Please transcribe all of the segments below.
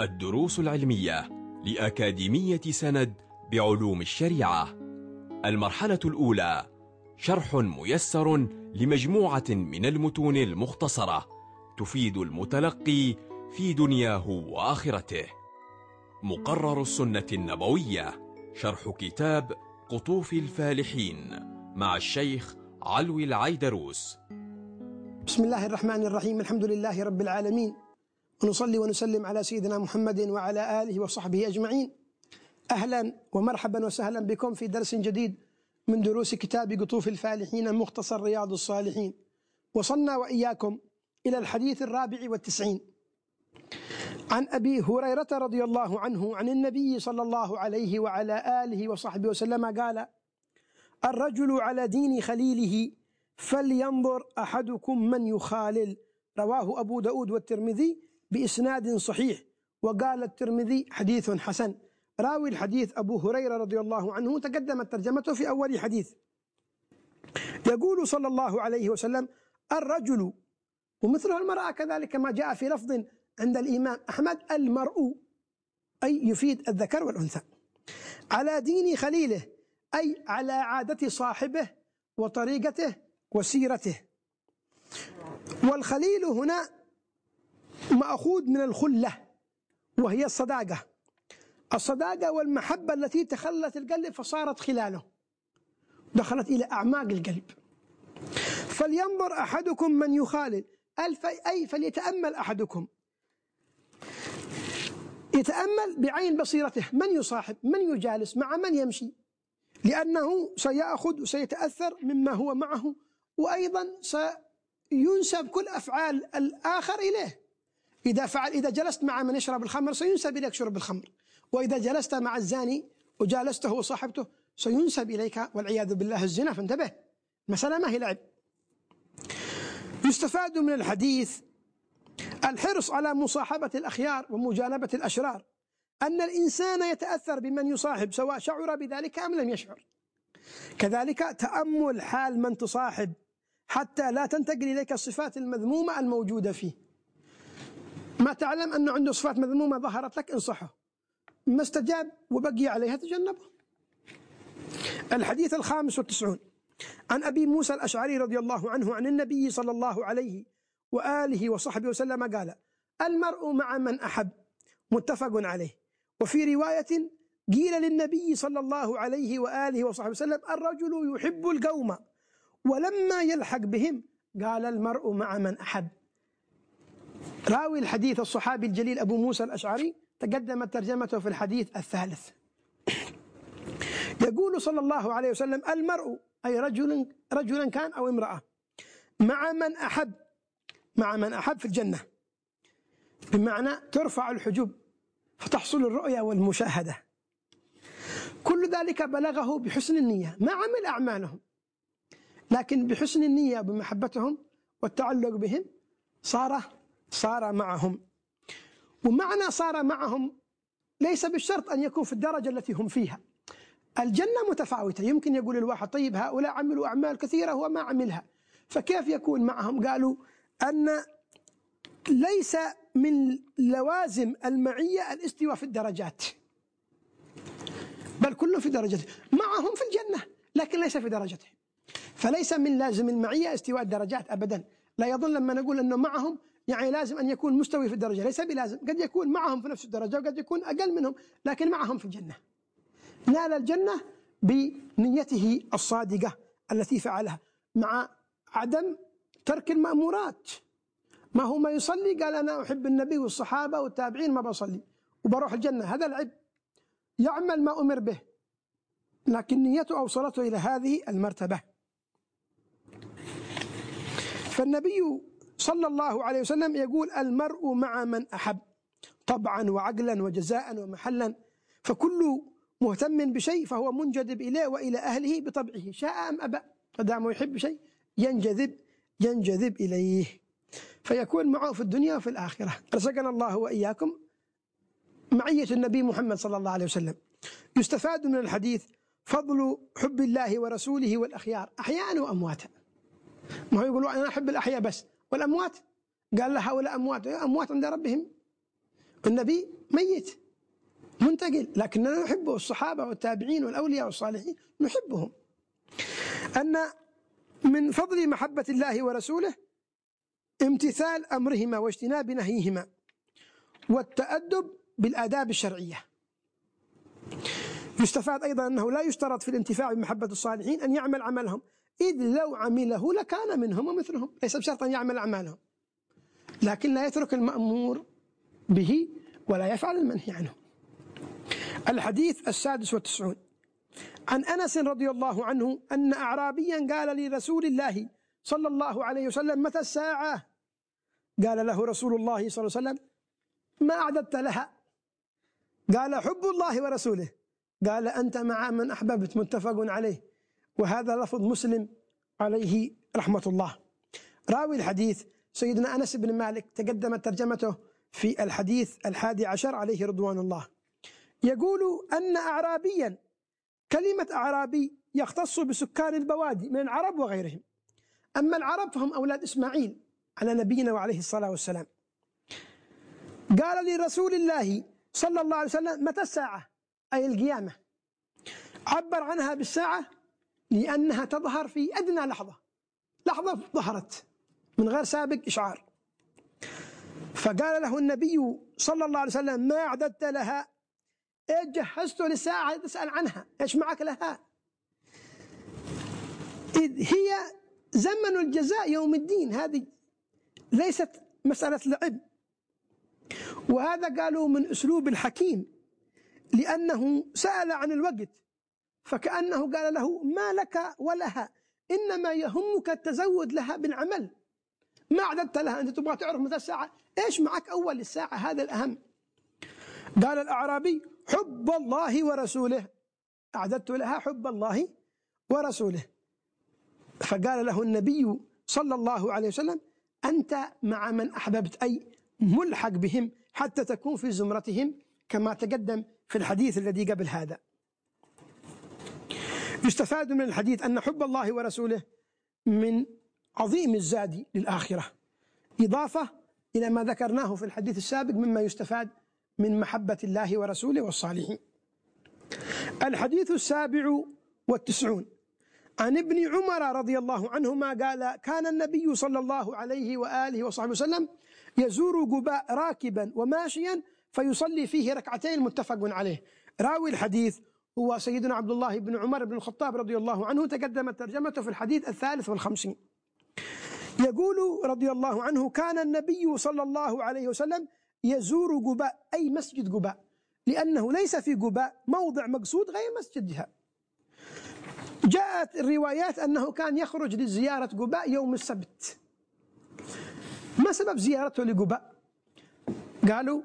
الدروس العلمية لأكاديمية سند بعلوم الشريعة. المرحلة الأولى شرح ميسر لمجموعة من المتون المختصرة تفيد المتلقي في دنياه وآخرته. مقرر السنة النبوية شرح كتاب قطوف الفالحين مع الشيخ علوي العيدروس. بسم الله الرحمن الرحيم الحمد لله رب العالمين. ونصلي ونسلم على سيدنا محمد وعلى آله وصحبه أجمعين. أهلا ومرحبا وسهلا بكم في درس جديد من دروس كتاب قطوف الفالحين مختصر رياض الصالحين. وصلنا وإياكم إلى الحديث الرابع والتسعين. عن أبي هريرة رضي الله عنه عن النبي صلى الله عليه وعلى آله وصحبه وسلم قال الرجل على دين خليله فلينظر أحدكم من يخالل. رواه أبو داود والترمذي بإسناد صحيح. وقال الترمذي حديث حسن. راوي الحديث أبو هريرة رضي الله عنه تقدمت ترجمته في أول حديث. يقول صلى الله عليه وسلم الرجل ومثله المرأة كذلك ما جاء في لفظ عند الإمام أحمد المرء أي يفيد الذكر والأنثى. على دين خليله أي على عادة صاحبه وطريقته وسيرته. والخليل هنا مأخوذ من الخلة وهي الصداقة. الصداقة والمحبة التي تخلت القلب فصارت خلاله دخلت إلى أعماق القلب. فلينظر أحدكم من يخالل أي فليتأمل أحدكم. يتأمل بعين بصيرته من يصاحب من يجالس مع من يمشي؟ لأنه سيأخذ وسيتأثر مما هو معه وأيضا سينسب كل أفعال الآخر إليه. إذا فعل إذا جلست مع من يشرب الخمر سينسب إليك شرب الخمر. وإذا جلست مع الزاني وجالسته وصاحبته سينسب إليك والعياذ بالله الزنا فانتبه. المسألة ما هي لعب؟ يستفاد من الحديث الحرص على مصاحبة الأخيار ومجانبة الأشرار أن الإنسان يتأثر بمن يصاحب سواء شعر بذلك أم لم يشعر. كذلك تأمل حال من تصاحب حتى لا تنتقل إليك الصفات المذمومة الموجودة فيه. ما تعلم أنه عنده صفات مذمومة ظهرت لك انصحه. ما استجاب وبقي عليها تجنبه. الحديث الخامس والتسعون. عن أبي موسى الأشعري رضي الله عنه عن النبي صلى الله عليه وآله وصحبه وسلم قال المرء مع من أحب. متفق عليه. وفي رواية قيل للنبي صلى الله عليه وآله وصحبه وسلم الرجل يحب القوم ولما يلحق بهم قال المرء مع من أحب. راوي الحديث الصحابي الجليل أبو موسى الأشعري تقدمت ترجمته في الحديث الثالث. يقول صلى الله عليه وسلم المرء أي رجل رجلا كان أو امرأة مع من أحب مع من أحب في الجنة. بمعنى ترفع الحجوب فتحصل الرؤية والمشاهدة. كل ذلك بلغه بحسن النية. ما عمل أعمالهم لكن بحسن النية بمحبتهم والتعلق بهم صار صار معهم. ومعنى صار معهم ليس بالشرط أن يكون في الدرجة التي هم فيها. الجنة متفاوتة. يمكن يقول الواحد طيب هؤلاء عملوا أعمال كثيرة هو ما عملها. فكيف يكون معهم؟ قالوا أن ليس من لوازم المعية الاستواء في الدرجات. بل كله في درجته. معهم في الجنة لكن ليس في درجته. فليس من لازم المعية استواء الدرجات أبدا. لا يظن لما نقول أنه معهم يعني لازم أن يكون مستوي في الدرجة ليس بلازم قد يكون معهم في نفس الدرجة وقد يكون أقل منهم لكن معهم في الجنة. نال الجنة بنيته الصادقة التي فعلها مع عدم ترك المأمورات. ما هو ما يصلي؟ قال أنا أحب النبي والصحابة والتابعين ما بصلي وبروح الجنة. هذا العب يعمل ما أمر به لكن نيته أوصلته إلى هذه المرتبة. فالنبي صلى الله عليه وسلم يقول المرء مع من أحب طبعا وعقلا وجزاء ومحلا فكل مهتم بشيء فهو منجذب إليه وإلى أهله بطبعه شاء أم أبى؟ فدام يحب شيء ينجذب ينجذب إليه. فيكون معه في الدنيا وفي الآخرة. رزقنا الله وإياكم معية النبي محمد صلى الله عليه وسلم. يستفاد من الحديث فضل حب الله ورسوله والأخيار أحياء وأمواتا. ما هو يقولوا أنا أحب الأحياء بس والأموات. قال له هؤلاء أموات. أموات عند ربهم. النبي ميت. منتقل. لكننا نحبه الصحابة والتابعين والأولياء والصالحين. نحبهم. أن من فضل محبة الله ورسوله امتثال أمرهما واجتناب نهيهما والتأدب بالآداب الشرعية. يستفاد أيضا أنه لا يشترط في الانتفاع بمحبة الصالحين أن يعمل عملهم. إذ لو عمله لكان منهم ومثلهم. ليس بشرط أن يعمل أعمالهم. لكن لا يترك المأمور به ولا يفعل المنهي عنه. الحديث السادس والتسعون. عن أنس رضي الله عنه أن أعرابيا قال لرسول الله صلى الله عليه وسلم متى الساعة؟ قال له رسول الله صلى الله عليه وسلم ما أعددت لها. قال حب الله ورسوله. قال أنت مع من أحببت. متفق عليه. وهذا لفظ مسلم عليه رحمة الله. راوي الحديث سيدنا أنس بن مالك تقدمت ترجمته في الحديث الحادي عشر عليه رضوان الله. يقول أن أعرابيا كلمة أعرابي يختص بسكان البوادي من العرب وغيرهم. أما العرب فهم أولاد إسماعيل على نبينا وعليه الصلاة والسلام. قال لرسول الله صلى الله عليه وسلم متى الساعة؟ أي القيامة. عبر عنها بالساعة لأنها تظهر في أدنى لحظة. لحظة ظهرت من غير سابق إشعار. فقال له النبي صلى الله عليه وسلم ما أعددت لها؟ إيه جهزت للساعة تسأل عنها؟ إيش معك لها؟ إذ هي زمن الجزاء يوم الدين. هذه ليست مسألة لعب. وهذا قالوا من أسلوب الحكيم لأنه سأل عن الوقت. فكأنه قال له ما لك ولها إنما يهمك التزود لها بالعمل. ما أعددت لها أنت تبغى تعرف متى الساعة؟ إيش معك أول الساعة؟ هذا الأهم. قال الأعرابي حب الله ورسوله. أعددت لها حب الله ورسوله. فقال له النبي صلى الله عليه وسلم أنت مع من أحببت أي ملحق بهم حتى تكون في زمرتهم كما تقدم في الحديث الذي قبل هذا. يستفاد من الحديث أن حب الله ورسوله من عظيم الزاد للآخرة. إضافة إلى ما ذكرناه في الحديث السابق مما يستفاد من محبة الله ورسوله والصالحين. الحديث السابع والتسعون. عن ابن عمر رضي الله عنهما قال كان النبي صلى الله عليه وآله وصحبه وسلم يزور قباء راكبا وماشيا فيصلي فيه ركعتين متفق عليه. راوي الحديث هو سيدنا عبد الله بن عمر بن الخطاب رضي الله عنه تقدمت ترجمته في الحديث الثالث والخمسين. يقول رضي الله عنه كان النبي صلى الله عليه وسلم يزور قباء أي مسجد قباء لأنه ليس في قباء موضع مقصود غير مسجدها. جاءت الروايات أنه كان يخرج لزيارة قباء يوم السبت. ما سبب زيارته لقباء؟ قالوا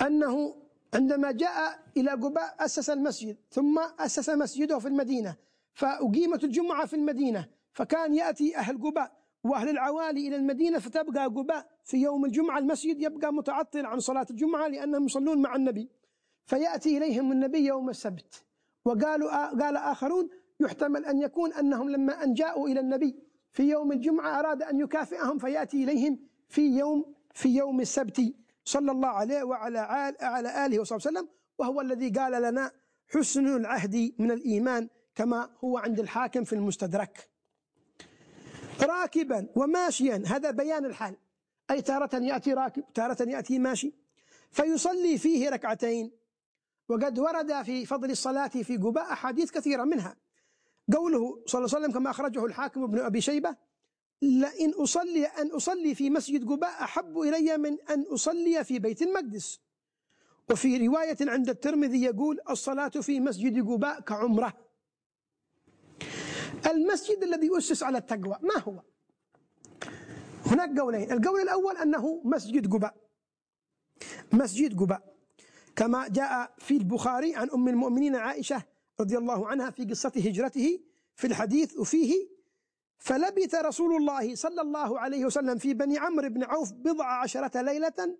أنه عندما جاء إلى قباء أسس المسجد ثم أسس مسجده في المدينة فأقيمت الجمعة في المدينة فكان يأتي أهل قباء وأهل العوالي إلى المدينة فتبقى قباء في يوم الجمعة المسجد يبقى متعطل عن صلاة الجمعة لأنهم يصلون مع النبي. فيأتي إليهم النبي يوم السبت وقالوا قال آخرون يحتمل أن يكون أنهم لما أن جاءوا إلى النبي في يوم الجمعة أراد أن يكافئهم فيأتي إليهم في يوم في يوم السبت. صلى الله عليه وعلى على آله وصحبه وسلم وهو الذي قال لنا حسن العهد من الإيمان كما هو عند الحاكم في المستدرك. راكبا وماشيا هذا بيان الحال. أي تارة يأتي راكب تارة يأتي ماشي. فيصلي فيه ركعتين. وقد ورد في فضل الصلاة في قباء أحاديث كثيرة منها. قوله صلى الله عليه وسلم كما أخرجه الحاكم ابن أبي شيبة لئن أصلي أن أصلي في مسجد قباء أحب إلي من أن أصلي في بيت المقدس. وفي رواية عند الترمذي يقول الصلاة في مسجد قباء كعمرة. المسجد الذي أسس على التقوى ما هو؟ هناك قولين. القول الأول أنه مسجد قباء. مسجد قباء. كما جاء في البخاري عن أم المؤمنين عائشة رضي الله عنها في قصة هجرته في الحديث وفيه فلبث رسول الله صلى الله عليه وسلم في بني عمرو بن عوف بضع عشرة ليلة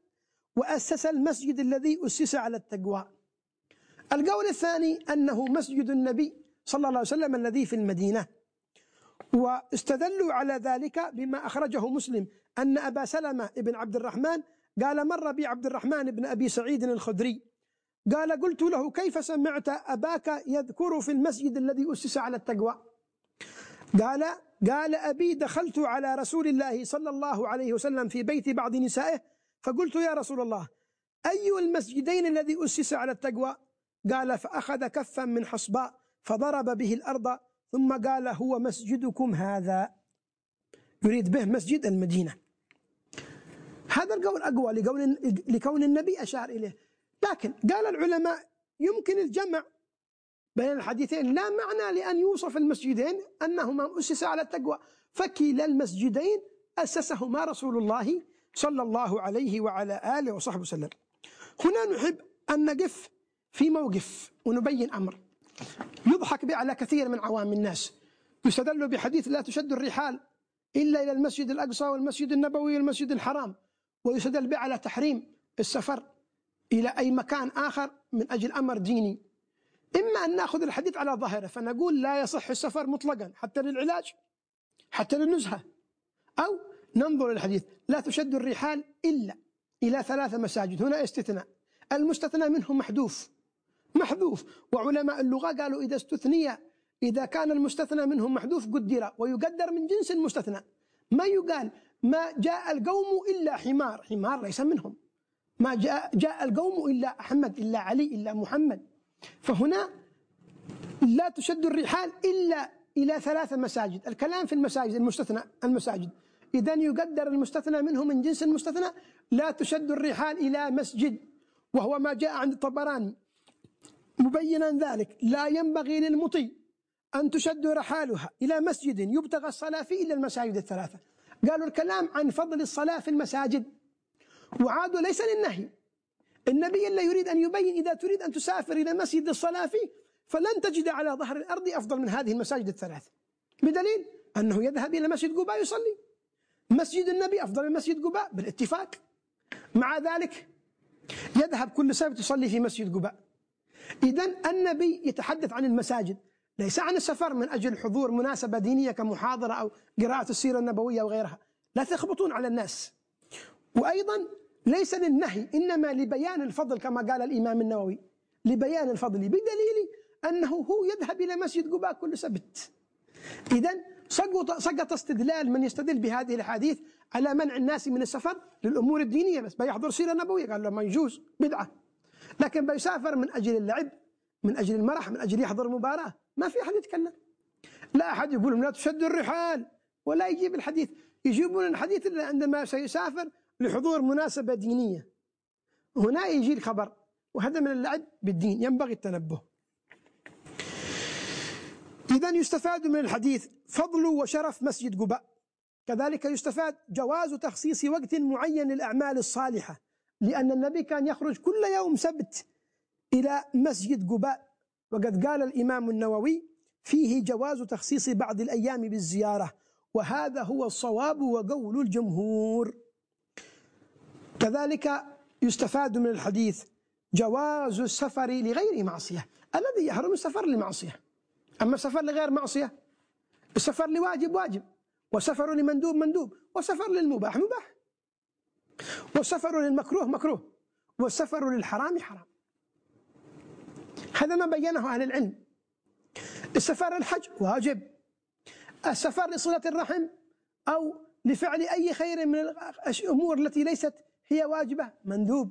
وأسس المسجد الذي أسس على التقوى. القول الثاني أنه مسجد النبي صلى الله عليه وسلم الذي في المدينة. واستدلوا على ذلك بما أخرجه مسلم أن أبا سلمة بن عبد الرحمن قال مر بي عبد الرحمن بن أبي سعيد الخدري. قال قلت له كيف سمعت أباك يذكر في المسجد الذي أسس على التقوى؟ قال قال أبي دخلت على رسول الله صلى الله عليه وسلم في بيت بعض نسائه فقلت يا رسول الله أي المسجدين الذي أسس على التقوى؟ قال فأخذ كفا من حصباء فضرب به الأرض ثم قال هو مسجدكم هذا؟ يريد به مسجد المدينة. هذا القول أقوى لقول لكون النبي أشار إليه. لكن قال العلماء يمكن الجمع بين الحديثين لا معنى لأن يوصف المسجدين أنهما أسس على التقوى. فكلا المسجدين أسسهما رسول الله صلى الله عليه وعلى آله وصحبه وسلم. هنا نحب أن نقف في موقف ونبين أمر. يضحك به على كثير من عوام الناس. يستدل بحديث لا تشد الرحال إلا إلى المسجد الأقصى والمسجد النبوي والمسجد الحرام. ويستدل به على تحريم السفر إلى أي مكان آخر من أجل أمر ديني. إما أن نأخذ الحديث على ظاهره فنقول لا يصح السفر مطلقا حتى للعلاج حتى للنزهة أو ننظر الحديث لا تشد الرحال إلا إلى ثلاث مساجد هنا استثناء. المستثنى منه محذوف محذوف. وعلماء اللغة قالوا إذا استثني إذا كان المستثنى منه محذوف قدر ويقدر من جنس المستثنى ما يقال ما جاء القوم إلا حمار حمار ليس منهم. ما جاء, جاء القوم إلا أحمد إلا علي إلا محمد. فهنا لا تشد الرحال إلا إلى ثلاث مساجد. الكلام في المساجد المستثنى المساجد. إذا يقدر المستثنى منه من جنس المستثنى لا تشد الرحال إلى مسجد وهو ما جاء عند الطبراني. مبينا ذلك لا ينبغي للمطي أن تشد رحالها إلى مسجد يبتغى الصلاة فيه إلا المساجد الثلاثة. قالوا الكلام عن فضل الصلاة في المساجد. وعادوا ليس للنهي النبي إلا يريد أن يبين إذا تريد أن تسافر إلى مسجد الصلاة فيه فلن تجد على ظهر الأرض أفضل من هذه المساجد الثلاث. بدليل أنه يذهب إلى مسجد قباء يصلي. مسجد النبي أفضل من مسجد قباء بالاتفاق. مع ذلك يذهب كل سبت يصلي في مسجد قباء. إذا النبي يتحدث عن المساجد. ليس عن السفر من أجل حضور مناسبة دينية كمحاضرة أو قراءة السيرة النبوية وغيرها. لا تخبطون على الناس. وأيضا ليس للنهي إنما لبيان الفضل كما قال الإمام النووي. لبيان الفضل بدليل أنه هو يذهب إلى مسجد قباء كل سبت. إذا سقط, سقط استدلال من يستدل بهذه الحديث على منع الناس من السفر للأمور الدينية بس. بيحضر سيرة نبوية قال له ما يجوز بدعة. لكن بيسافر من أجل اللعب من أجل المرح من أجل يحضر مباراة. ما في أحد يتكلم. لا أحد يقول لا تشد الرحال ولا يجيب الحديث. يجيبون الحديث إلا عندما سيسافر لحضور مناسبة دينية. هنا يجي الخبر وهذا من اللعب بالدين ينبغي التنبه. إذا يستفاد من الحديث فضل وشرف مسجد قباء. كذلك يستفاد جواز تخصيص وقت معين للأعمال الصالحة لأن النبي كان يخرج كل يوم سبت إلى مسجد قباء. وقد قال الإمام النووي فيه جواز تخصيص بعض الأيام بالزيارة وهذا هو الصواب وقول الجمهور. كذلك يستفاد من الحديث جواز السفر لغير معصية. الذي يحرم السفر لمعصية. أما السفر لغير معصية السفر لواجب واجب والسفر لمندوب مندوب والسفر للمباح مباح والسفر للمكروه مكروه والسفر للحرام حرام. هذا ما بينه أهل العلم. السفر للحج واجب. السفر لصلة الرحم أو لفعل أي خير من الأمور التي ليست هي واجبة مندوب.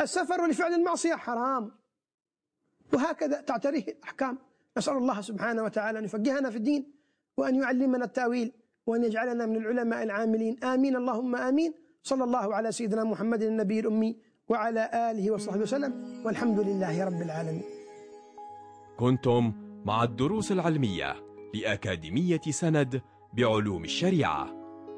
السفر لفعل المعصية حرام. وهكذا تعتريه الأحكام. نسأل الله سبحانه وتعالى أن يفقهنا في الدين وأن يعلمنا التأويل وأن يجعلنا من العلماء العاملين. آمين. اللهم آمين. صلى الله على سيدنا محمد النبي الأمي وعلى آله وصحبه وسلم. والحمد لله رب العالمين. كنتم مع الدروس العلمية لأكاديمية سند بعلوم الشريعة.